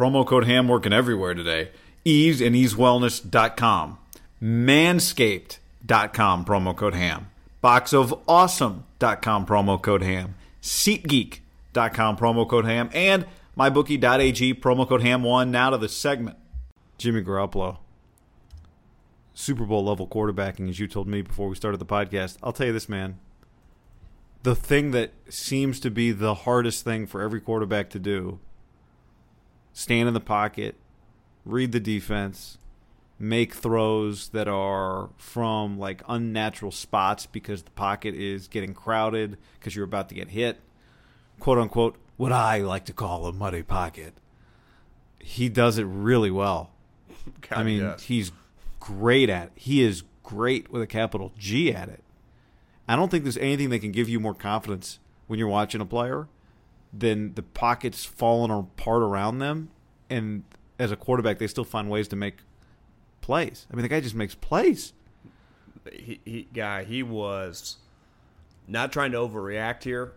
Promo code HAM working everywhere today. Ease and easewellness.com. Manscaped.com promo code HAM. Boxofawesome.com promo code HAM. SeatGeek.com promo code HAM. And mybookie.ag promo code HAM1. Now to the segment. Jimmy Garoppolo. Super Bowl level quarterbacking, as you told me before we started the podcast. I'll tell you this, man. The thing that seems to be the hardest thing for every quarterback to do stand in the pocket, read the defense, make throws that are from like unnatural spots because the pocket is getting crowded because you're about to get hit. Quote unquote, what I like to call a muddy pocket. He does it really well. God, I mean, yes. he's great at it. He is great with a capital G at it. I don't think there's anything that can give you more confidence when you're watching a player than the pockets falling apart around them. And as a quarterback, they still find ways to make plays. I mean, the guy just makes plays. he, he guy he was not trying to overreact here.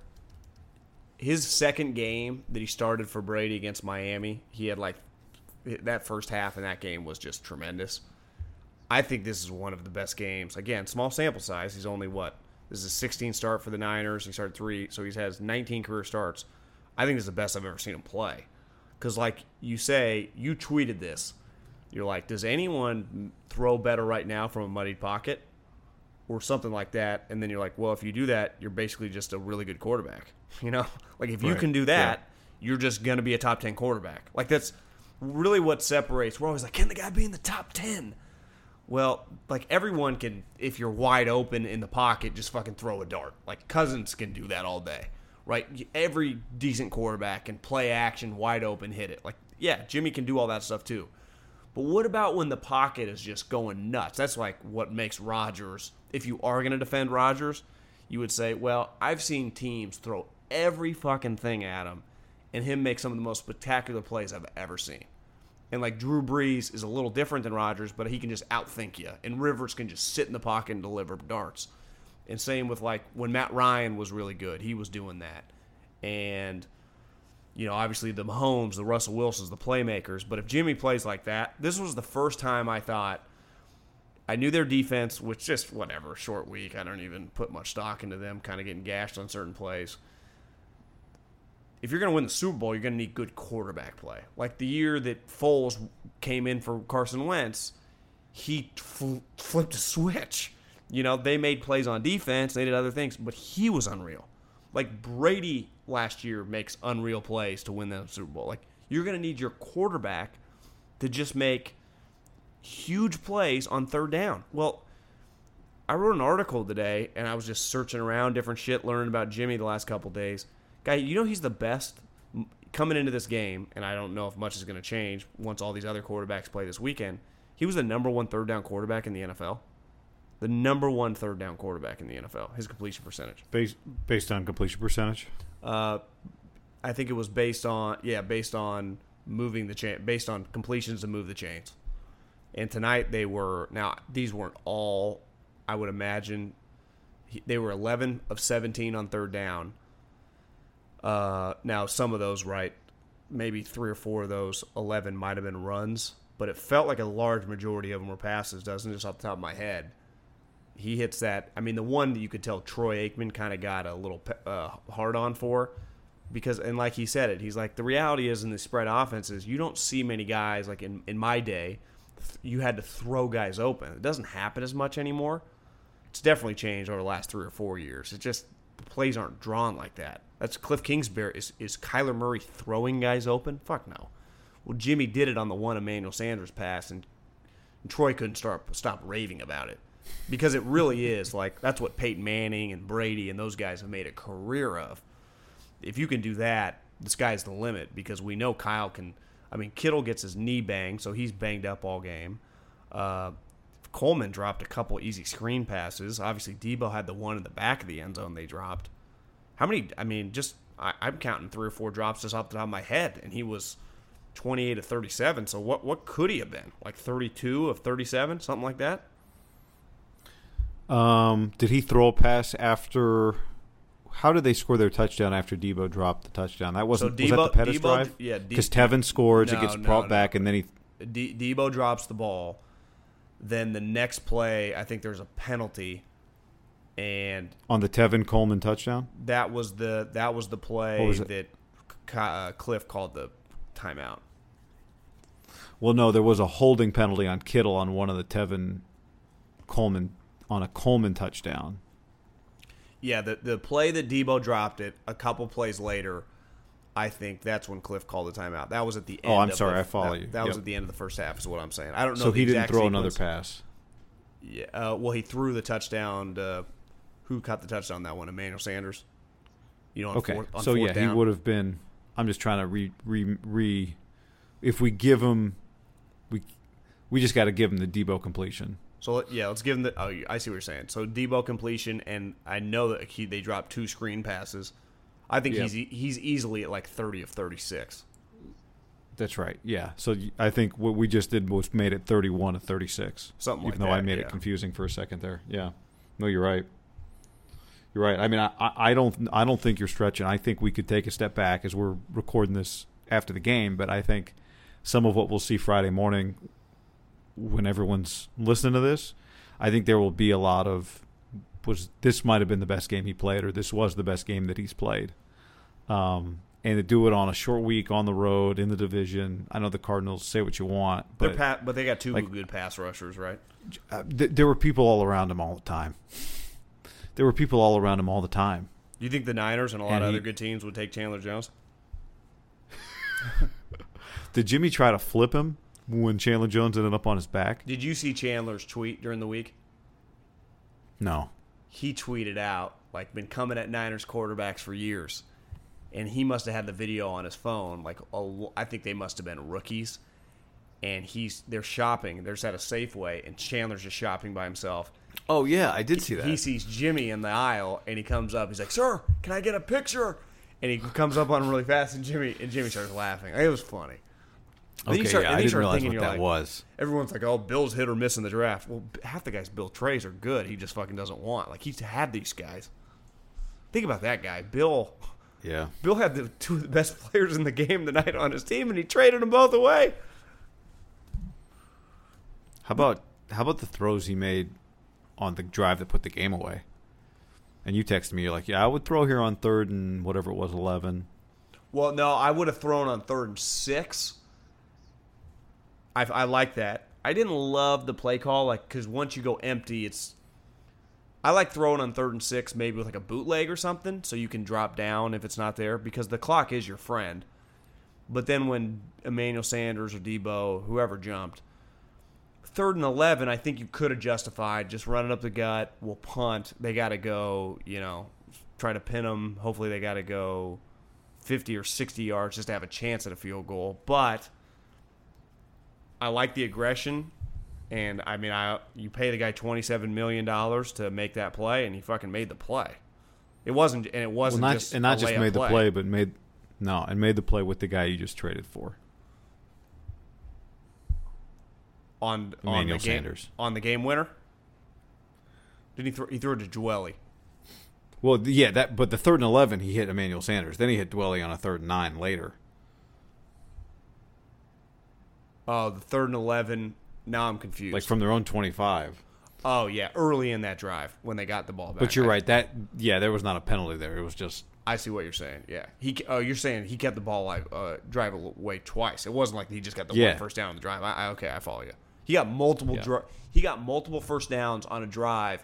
His second game that he started for Brady against Miami, he had like that first half in that game was just tremendous. I think this is one of the best games. Again, small sample size. He's only what this is a 16 start for the Niners. He started three, so he has 19 career starts. I think this is the best I've ever seen him play. Because, like you say, you tweeted this. You're like, does anyone throw better right now from a muddied pocket? or something like that, and then you're like, well, if you do that, you're basically just a really good quarterback. You know, like if you Right. can do that, you're just gonna be a top ten quarterback. Like that's really what separates. We're always like, can the guy be in the top ten? Well, like everyone can, if you're wide open in the pocket, just fucking throw a dart. Like Cousins can do that all day, right? Every decent quarterback can play action, wide open, hit it. Like, yeah, Jimmy can do all that stuff too. But what about when the pocket is just going nuts? That's like what makes Rodgers. If you are going to defend Rodgers, you would say, well, I've seen teams throw every fucking thing at him and him make some of the most spectacular plays I've ever seen. And like Drew Brees is a little different than Rodgers, but he can just outthink you. And Rivers can just sit in the pocket and deliver darts. And same with like when Matt Ryan was really good, he was doing that. And you know, obviously the Mahomes, the Russell Wilsons, the playmakers. But if Jimmy plays like that, this was the first time I thought I knew their defense, which just whatever, short week. I don't even put much stock into them kind of getting gashed on certain plays. If you're going to win the Super Bowl, you're going to need good quarterback play. Like the year that Foles came in for Carson Wentz, he fl- flipped a switch. You know, they made plays on defense, they did other things, but he was unreal. Like Brady last year makes unreal plays to win the Super Bowl. Like you're going to need your quarterback to just make huge plays on third down. Well, I wrote an article today and I was just searching around different shit, learning about Jimmy the last couple days. Guy, you know he's the best coming into this game, and I don't know if much is going to change once all these other quarterbacks play this weekend. He was the number one third down quarterback in the NFL. The number one third down quarterback in the NFL. His completion percentage. Based based on completion percentage. Uh, I think it was based on yeah, based on moving the chain, based on completions to move the chains. And tonight they were now these weren't all. I would imagine they were 11 of 17 on third down. Uh, now some of those right, maybe three or four of those 11 might have been runs, but it felt like a large majority of them were passes. Doesn't just off the top of my head he hits that. I mean, the one that you could tell Troy Aikman kind of got a little uh, hard on for because, and like he said it, he's like, the reality is in the spread offenses, you don't see many guys like in, in my day, you had to throw guys open. It doesn't happen as much anymore. It's definitely changed over the last three or four years. It's just the plays aren't drawn like that. That's Cliff Kingsbury. Is, is Kyler Murray throwing guys open? Fuck no. Well, Jimmy did it on the one Emmanuel Sanders pass, and, and Troy couldn't start stop raving about it because it really is like that's what Peyton Manning and Brady and those guys have made a career of. If you can do that, the sky's the limit because we know Kyle can. I mean, Kittle gets his knee banged, so he's banged up all game. Uh, Coleman dropped a couple easy screen passes. Obviously, Deebo had the one in the back of the end zone they dropped. How many? I mean, just I, I'm counting three or four drops just off the top of my head, and he was 28 of 37. So what? What could he have been? Like 32 of 37, something like that. Um, did he throw a pass after? How did they score their touchdown after Deebo dropped the touchdown? That wasn't was that the Pettis Deebo- drive? yeah, because Tevin scores, No, it gets brought no. back, and then he. D- Deebo drops the ball. Then the next play, I think there's a penalty, and On the Tevin Coleman touchdown, that was the that was the play was that uh, Cliff called the timeout. well, no, there was a holding penalty on Kittle on one of the Tevin Coleman on a Coleman touchdown. Yeah, the the play that Deebo dropped it a couple plays later. I think that's when Cliff called the timeout. That was at the end. Oh, I'm sorry, the- I follow that, you. That was at the end of the first half, is what I'm saying. I don't know. So he didn't throw sequence. another pass. Yeah. Uh, well, he threw the touchdown. To, who caught the touchdown that one? Emmanuel Sanders. You know, on Okay, fourth, so yeah, down. he would have been. I'm just trying to re re re. If we give him, we we just got to give him the Deebo completion. So yeah, let's give him the. Oh, I see what you're saying. So Deebo completion, and I know that he they dropped two screen passes. I think Yep. he's he's easily at like 30 of 36. That's right. Yeah. So I think what we just did was made it 31 of 36. Something like that. Even like though I made yeah. it confusing for a second there. Yeah. No, you're right. You're right. I mean, I I don't I don't think you're stretching. I think we could take a step back as we're recording this after the game, but I think some of what we'll see Friday morning when everyone's listening to this, I think there will be a lot of was this might have been the best game he played or this was the best game that he's played. Um, and to do it on a short week on the road in the division. I know the Cardinals say what you want, but pa- but they got two like- good pass rushers, right? uh, th- there were people all around him all the time. There were people all around him all the time. Do you think the Niners and a lot And of he- other good teams would take Chandler Jones? Did Jimmy try to flip him when Chandler Jones ended up on his back? Did you see Chandler's tweet during the week? No. He tweeted out like been coming at Niners quarterbacks for years, and he must have had the video on his phone. Like a l- I think they must have been rookies, and he's they're shopping. They're just at a Safeway, and Chandler's just shopping by himself. Oh yeah, I did see that. He sees Jimmy in the aisle, and he comes up. He's like, "Sir, can I get a picture?" And he comes up on him really fast, and Jimmy and Jimmy starts laughing. It was funny. Then Okay, start- yeah, I didn't realize thinking, what that like- was. Everyone's like, "Oh, Bill's hit or miss in the draft." Well, half the guys Bill trades are good. He just fucking doesn't want. Like he's had these guys. Think about that guy, Bill. Yeah. Bill had the two of the best players in the game tonight on his team, and he traded them both away. How about how about the throws he made on the drive that put the game away? And you texted me, you're like, "Yeah, I would throw here on third and whatever it was, eleven. Well, no, I would have thrown on third and six. I, I like that. I didn't love the play call, like because once you go empty, it's. I like throwing on third and six, maybe with like a bootleg or something, so you can drop down if it's not there, because the clock is your friend. But then when Emmanuel Sanders or Deebo, whoever jumped, third and eleven, I think you could have justified just running up the gut. We'll punt. They got to go. You know, try to pin them. Hopefully, they got to go fifty or sixty yards just to have a chance at a field goal. But I like the aggression, and I mean, I you pay the guy twenty seven million dollars to make that play, and he fucking made the play. It wasn't, and it wasn't not just and not just made the play, but made No, and made the play with the guy you just traded for. on on Emmanuel the game Sanders. on the game winner. Did he throw? He threw it to Dwelley. Well, yeah, that. But the third and eleven, he hit Emmanuel Sanders. Then he hit Dwelley on a third and nine later. Oh, the third and eleven. Now I'm confused. like from their own 25. oh yeah, early in that drive when they got the ball back. But you're right. That yeah, there was not a penalty there. It was just I see what you're saying. Yeah, he. Oh, you're saying he kept the ball like uh, drive away twice. It wasn't like he just got the Yeah. one first down on the drive. I, I, okay, I follow you. He got multiple. Yeah. Dri- he got multiple first downs on a drive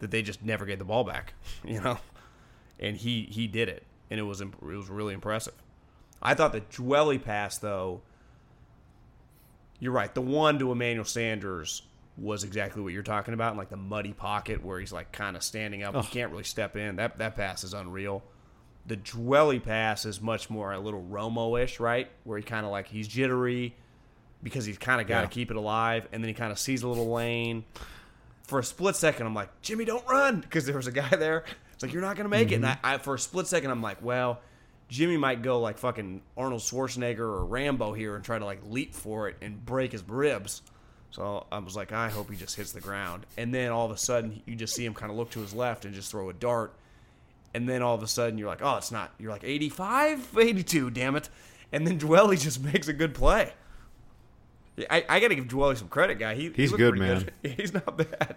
that they just never gave the ball back. You know, and he he did it, and it was imp- it was really impressive. I thought the Dwelley pass though. You're right. The one to Emmanuel Sanders was exactly what you're talking about, in like the muddy pocket where he's like kind of standing up. He can't really step in. That that pass is unreal. The Dwelley pass is much more a little Romo-ish, right? Where he kind of like he's jittery because he's kind of got to Yeah. keep it alive, and then he kind of sees a little lane. For a split second, I'm like, Jimmy, don't run, because there was a guy there. It's like you're not gonna make it. And mm-hmm. I, I, for a split second, I'm like, well, Jimmy might go like fucking Arnold Schwarzenegger or Rambo here and try to like leap for it and break his ribs. So I was like, I hope he just hits the ground. And then all of a sudden, you just see him kind of look to his left and just throw a dart. And then all of a sudden, you're like, oh, it's not. You're like 85, 82, damn it. And then Dwelley just makes a good play. I, I got to give Dwelley some credit, guy. He, he He's looked good, pretty He's not bad.